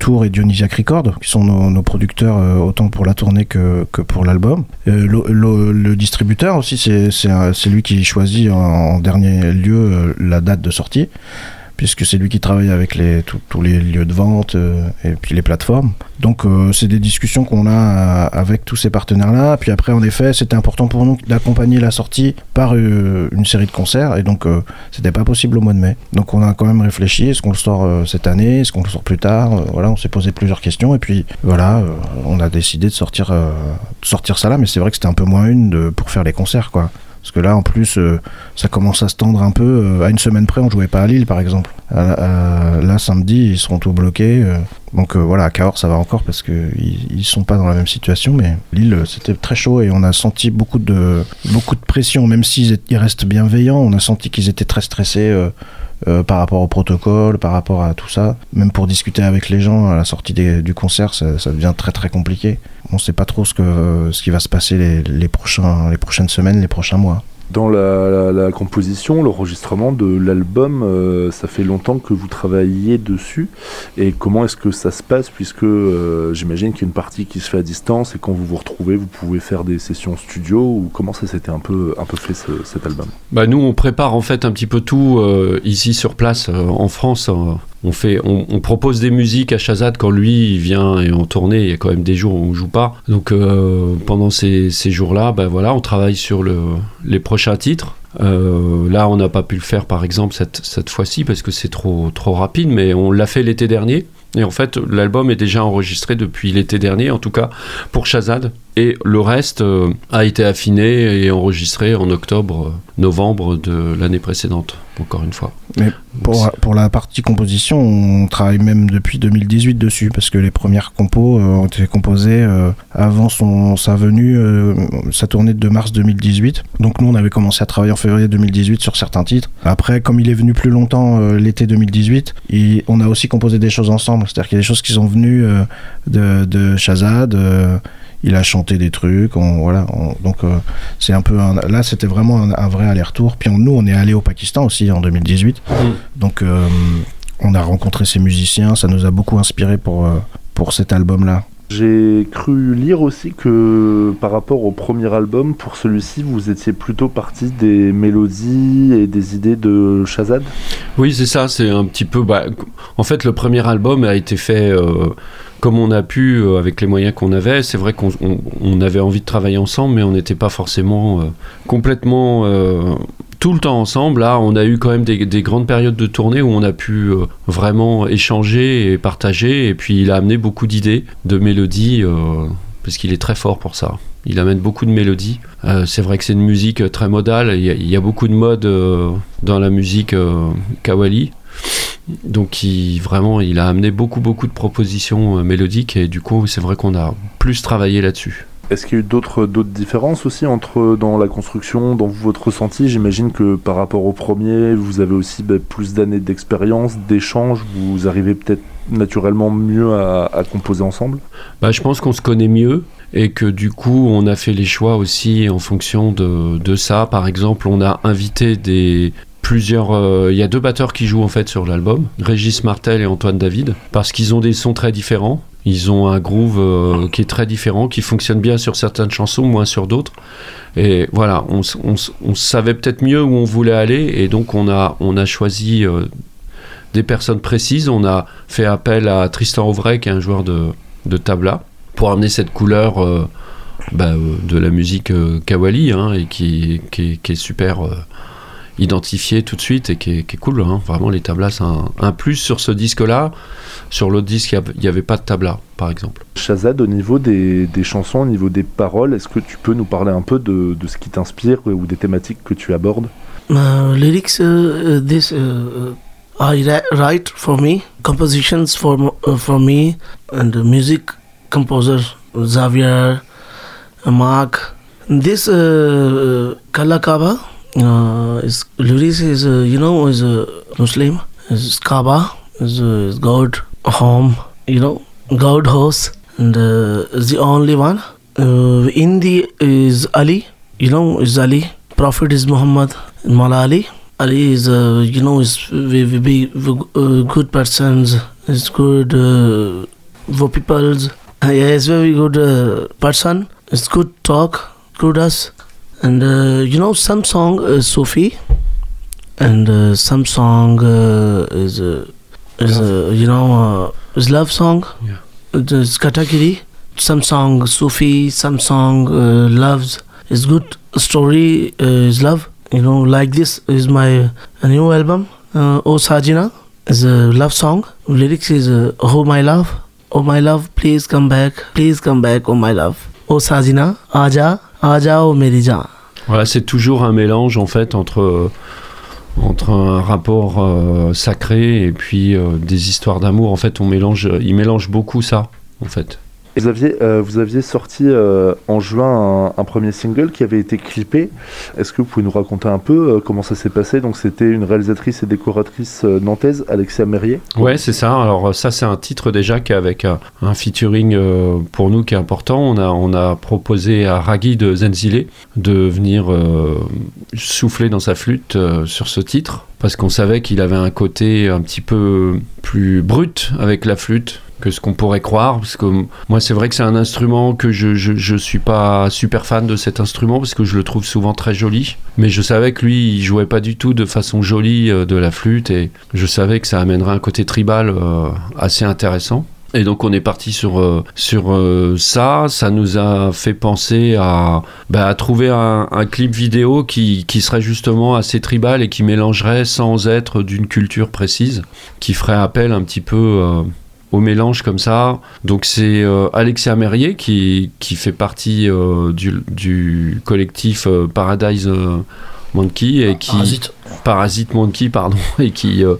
Tour et Dionysiac Record, qui sont nos, producteurs autant pour la tournée que, que pour l'album. Le, distributeur aussi, c'est lui qui choisit en, dernier lieu la date de sortie puisque c'est lui qui travaille avec les, tous- les lieux de vente euh, et puis les plateformes. Donc euh, c'est des discussions qu'on a euh, avec tous ces partenaires-là. Puis après, en effet, c'était important pour nous d'accompagner la sortie par une série de concerts, et donc c'était pas possible au mois de mai. Donc on a quand même réfléchi, est-ce qu'on le sort cette année, est-ce qu'on le sort plus tard? Voilà, on s'est posé plusieurs questions, et puis voilà, on a décidé de sortir, sortir ça là, mais c'est vrai que c'était un peu moins une de, pour faire les concerts, quoi. Parce que là, en plus, euh, ça commence à se tendre un peu. euh, à une semaine près, on jouait pas à Lille, par exemple. Là, samedi, ils seront tout bloqués. euh, donc voilà, à Cahors, ça va encore parce qu'ils ils sont pas dans la même situation. Mais Lille, c'était très chaud et on a senti beaucoup de, beaucoup de pression. Même s'ils restent bienveillants, on a senti qu'ils étaient très stressés. Euh, par rapport au protocole, par rapport à tout ça. Même pour discuter avec les gens à la sortie du concert, ça, devient très très compliqué. On ne sait pas trop ce, que, ce qui va se passer les, prochains, les prochaines semaines, les prochains mois. Dans la, composition, l'enregistrement de l'album, euh, ça fait longtemps que vous travaillez dessus. Et comment est-ce que ça se passe Puisque euh, j'imagine qu'il y a une partie qui se fait à distance et quand vous vous retrouvez, vous pouvez faire des sessions studio ou comment ça s'était un peu, un peu fait ce- cet album? Bah nous, on prépare en fait un petit peu tout euh, ici sur place en France. On fait, on, propose des musiques à Shazad quand lui vient et en tournée. Il y a quand même des jours où on joue pas. Donc euh, pendant ces, ces jours-là, bah voilà, on travaille sur le, les prochains titres. Euh, là, on n'a pas pu le faire par exemple cette, cette fois-ci parce que c'est trop trop rapide, mais on l'a fait l'été dernier. Et en fait, l'album est déjà enregistré depuis l'été dernier, en tout cas pour Shazad. Et le reste euh, a été affiné et enregistré en octobre, euh, novembre de l'année précédente, encore une fois. Mais pour, pour la partie composition, on travaille même depuis 2018 dessus, parce que les premières compos euh, ont été composées avant son, sa venue, sa tournée de mars 2018. Donc nous, on avait commencé à travailler en février 2018 sur certains titres. Après, comme il est venu plus longtemps l'été 2018, et on a aussi composé des choses ensemble. C'est-à-dire qu'il y a des choses qui sont venues de, de Shazad. Il a chanté des trucs, on, voilà. on- donc euh, c'est un peu un- là, c'était vraiment un, un vrai aller-retour. Puis on- nous, on est allé au Pakistan aussi en 2018. Donc euh, on a rencontré ces musiciens, ça nous a beaucoup inspiré pour, euh, pour cet album-là. J'ai cru lire aussi que par rapport au premier album, pour celui-ci, vous étiez plutôt parti des mélodies et des idées de Shazad Oui, c'est ça, c'est un petit peu... Bah, en fait, le premier album a été fait euh, comme on a pu, euh, avec les moyens qu'on avait. C'est vrai qu'on on- on avait envie de travailler ensemble, mais on n'était pas forcément euh, complètement... euh, tout le temps ensemble, là, on a eu quand même des, des grandes périodes de tournée où on a pu vraiment échanger et partager. Et puis, il a amené beaucoup d'idées, de mélodies, parce qu'il est très fort pour ça. Il amène beaucoup de mélodies. C'est vrai que c'est une musique très modale. Il y a, beaucoup de modes dans la musique kawali. Donc il, vraiment, il a amené beaucoup beaucoup de propositions euh, mélodiques et du coup c'est vrai qu'on a plus travaillé là-dessus. Est-ce qu'il y a eu d'autres d'autres différences aussi entre dans la construction, dans votre ressenti? J'imagine que par rapport au premier, vous avez aussi bah, plus d'années d'expérience, d'échanges, vous arrivez peut-être naturellement mieux à, à composer ensemble? Bah, je pense qu'on se connaît mieux et que du coup on a fait les choix aussi en fonction de, de ça. Par exemple, on a invité des euh, Il y a deux batteurs qui jouent en fait sur l'album, Régis Martel et Antoine David, parce qu'ils ont des sons très différents. Ils ont un groove euh, qui est très différent, qui fonctionne bien sur certaines chansons, moins sur d'autres. Et voilà, on, savait peut-être mieux où on voulait aller, et donc on a, on a choisi euh, des personnes précises. On a fait appel à Tristan Auvray, qui est un joueur de, de tabla, pour amener cette couleur bah, de la musique kawali, hein, et qui est super euh, identifiée tout de suite et qui est, qui est cool. hein. Vraiment, les tablas, c'est un, un plus sur ce disque-là. Sur l'autre disque, il n'y avait pas de tabla, par exemple. Shazad, au niveau des, des chansons, au niveau des paroles, est-ce que tu peux nous parler un peu de, de ce qui t'inspire ou des thématiques que tu abordes? Uh, lyrics, uh, this uh, I ri- write for me, compositions for uh, for me, and music composer Xavier, Mark. This uh, uh, Kalakaba uh, is lyrics is uh, you know is a Muslim is Kaaba is, uh, is God home you know God house and uh, is the only one. Uh, in the is Ali you know is Ali Prophet is Muhammad Mala Ali. Ali is, uh, you know, is we, we be uh, good persons. Is good uh, for people's. Uh, yeah, is very good uh, person. It's good talk, good us, and uh, you know some song is Sufi, and uh, some song uh, is uh, is uh, you know uh, is love song. Yeah. It's Katakiri. Some song Sufi, some song uh, loves. Is good story uh, is love. You know, like this is my uh, new album. Uh, oh Sajina is a love song. Lyrics is uh, Oh my love, oh my love, please come back, please come back, oh my love. Jaan. Voilà, c'est toujours un mélange en fait entre, euh, entre un rapport euh, sacré et puis euh, des histoires d'amour. En fait, on mélange, il mélange beaucoup ça en fait. Et Vous aviez, euh, vous aviez sorti euh, en juin un, premier single qui avait été clippé. Est-ce que vous pouvez nous raconter un peu euh, comment ça s'est passé? Donc c'était une réalisatrice et décoratrice nantaise, Alexia Merrier. Ouais, c'est ça. Alors ça, c'est un titre déjà qui avec un, featuring pour nous qui est important. On a, on a proposé à Raghi de Zenzile de venir souffler dans sa flûte sur ce titre parce qu'on savait qu'il avait un côté un petit peu plus brut avec la flûte que ce qu'on pourrait croire parce que moi c'est vrai que c'est un instrument que je, je je suis pas super fan de cet instrument parce que je le trouve souvent très joli. Mais je savais que lui il jouait pas du tout de façon jolie euh, de la flûte et je savais que ça amènerait un côté tribal euh, assez intéressant et donc on est parti sur, euh, sur euh, ça, ça nous a fait penser à, bah, à trouver un, un clip vidéo qui, qui serait justement assez tribal et qui mélangerait sans être d'une culture précise, qui ferait appel un petit peu euh, au mélange comme ça. Donc c'est euh, Alexia Merrier qui, qui fait partie du, du collectif Paradise Monkey et qui Parasite. Parasite Monkey pardon et qui euh,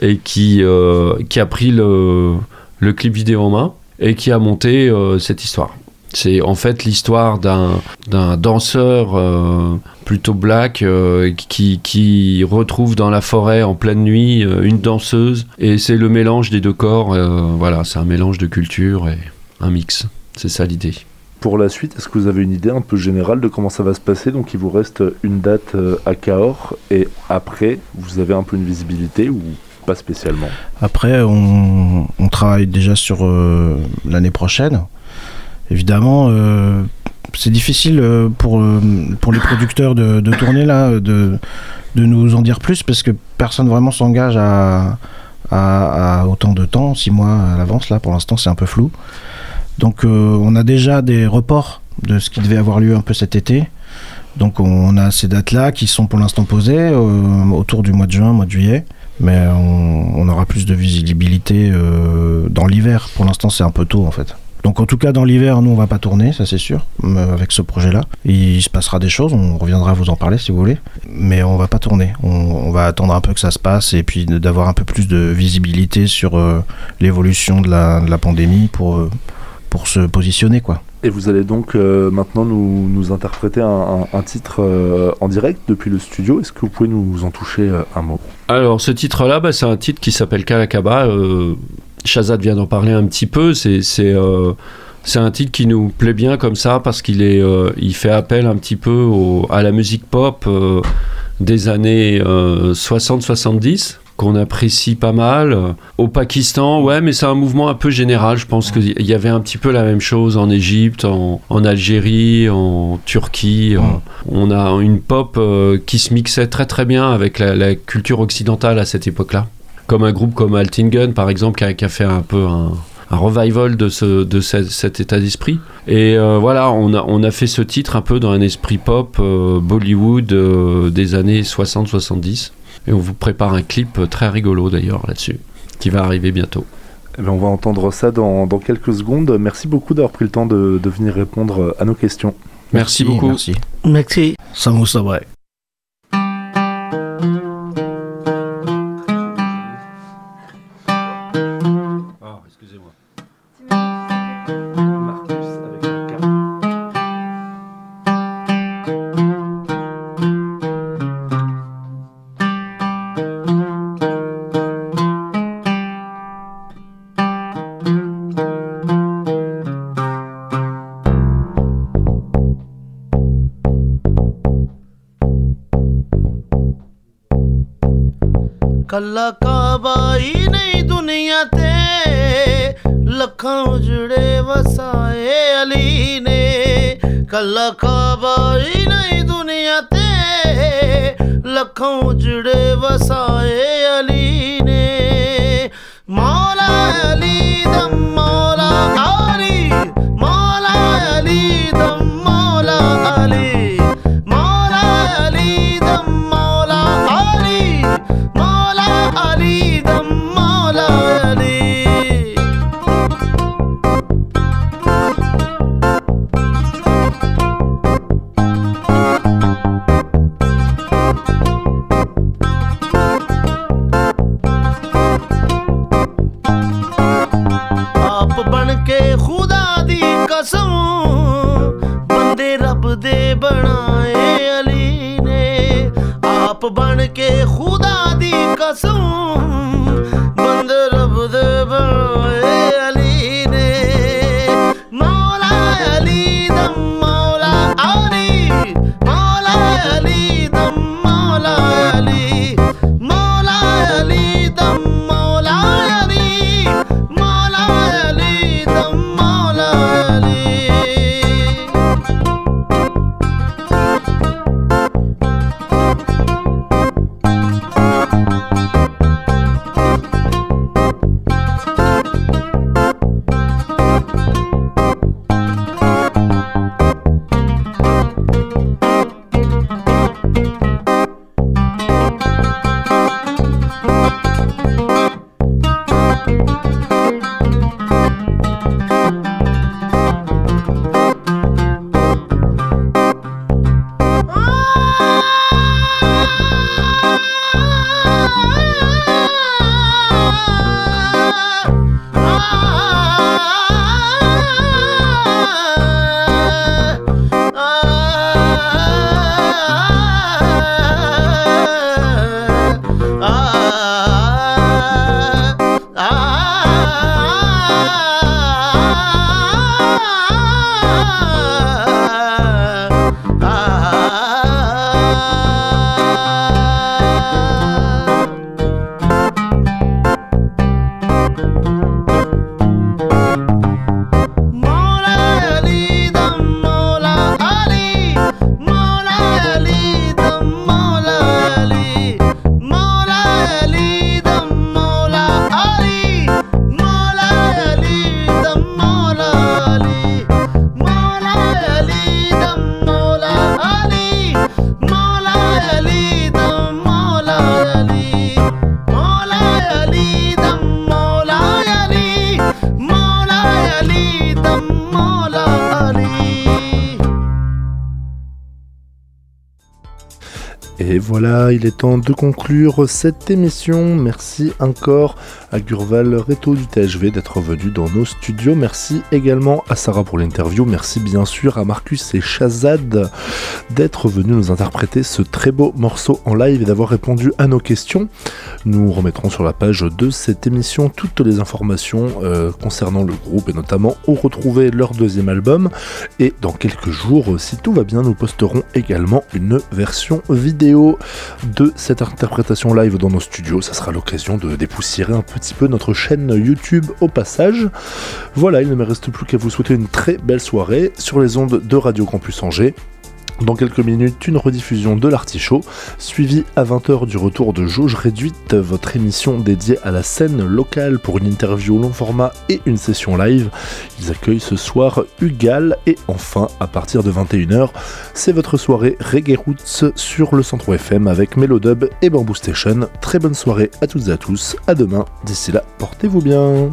et qui euh, qui a pris le le clip vidéo en main et qui a monté euh, cette histoire. C'est en fait l'histoire d'un danseur euh, plutôt black euh, qui, qui retrouve dans la forêt en pleine nuit une danseuse et c'est le mélange des deux corps. voilà, c'est un mélange de culture et un mix. C'est ça l'idée. Pour la suite, est-ce que vous avez une idée un peu générale de comment ça va se passer? Donc il vous reste une date à Cahors et après, vous avez un peu une visibilité ou pas spécialement Après, on, travaille déjà sur euh, l'année prochaine. Évidemment, euh, c'est difficile euh, pour, pour les producteurs de, tourner là, de, de nous en dire plus parce que personne vraiment s'engage à, à, autant de temps, six mois à l'avance. Là, pour l'instant, c'est un peu flou. Donc, on a déjà des reports de ce qui devait avoir lieu un peu cet été. Donc, on a ces dates-là qui sont pour l'instant posées autour du mois de juin, mois de juillet mais on, aura plus de visibilité euh, dans l'hiver. Pour l'instant, c'est un peu tôt en fait. Donc en tout cas dans l'hiver, nous on va pas tourner, ça c'est sûr, avec ce projet-là. Il se passera des choses, on reviendra vous en parler si vous voulez, mais on va pas tourner. On, va attendre un peu que ça se passe et puis d'avoir un peu plus de visibilité sur euh, l'évolution de la, de la pandémie pour, euh, pour se positionner quoi. Et vous allez donc euh, maintenant nous, interpréter un, titre euh, en direct depuis le studio. Est-ce que vous pouvez nous en toucher euh, un mot? Alors, ce titre-là, bah, c'est un titre qui s'appelle Kalakaba. Shazad vient d'en parler un petit peu. C'est un titre qui nous plaît bien comme ça parce qu'il est, il fait appel un petit peu à la musique pop des années euh, 60-70 qu'on apprécie pas mal. Au Pakistan, ouais, mais c'est un mouvement un peu général. Je pense qu'il y avait un petit peu la même chose en Égypte, en, en Algérie, en Turquie. Mm. On a une pop euh, qui se mixait très très bien avec la, la culture occidentale à cette époque-là. Comme un groupe comme Altingen, par exemple, qui a, qui a fait un peu un, un revival de, ce, de ce- cet état d'esprit. Et euh, voilà, on a, on a fait ce titre un peu dans un esprit pop euh, Bollywood euh, des années 60-70. Et on vous prépare un clip très rigolo d'ailleurs là-dessus, qui va arriver bientôt. Eh bien, On va entendre ça dans, dans quelques secondes. Merci beaucoup d'avoir pris le temps de, de venir répondre à nos questions. Merci, beaucoup. Merci. Merci. Samosa bhai. ਕੱਲਾ ਕਾਬਾ ਨਹੀਂ ਦੁਨੀਆ ਤੇ। ਲੱਖਾਂ ਉਜੜੇ ਵਸਾਏ ਅਲੀ ਨੇ। ਕੱਲਾ ਕਾਬਾ ਹੀ ਨਹੀਂ ਦੁਨੀਆ ਤੇ। ਲੱਖਾਂ ਉਜੜੇ ਵਸਾਏ Et voilà, il est temps de conclure cette émission. Merci encore à Gurval Reto du THV d'être venu dans nos studios. Merci également à Sarah pour l'interview. Merci bien sûr à Marcus et Shazad d'être venus nous interpréter ce très beau morceau en live et d'avoir répondu à nos questions. Nous remettrons sur la page de cette émission toutes les informations euh, concernant le groupe et notamment où retrouver leur deuxième album. Et dans quelques jours, si tout va bien, nous posterons également une version vidéo de cette interprétation live dans nos studios. Ça sera l'occasion de dépoussiérer un peu peu notre chaîne YouTube au passage. Voilà, il ne me reste plus qu'à vous souhaiter une très belle soirée sur les ondes de Radio Campus Angers. Dans quelques minutes, une rediffusion de l'artichaut, suivie à 20h du retour de Jauge Réduite, votre émission dédiée à la scène locale pour une interview long format et une session live. Ils accueillent ce soir Ugal et enfin, à partir de 21h, c'est votre soirée Reggae Roots sur le Centre FM avec Melodub et Bamboo Station. Très bonne soirée à toutes et à tous, à demain, d'ici là, portez-vous bien.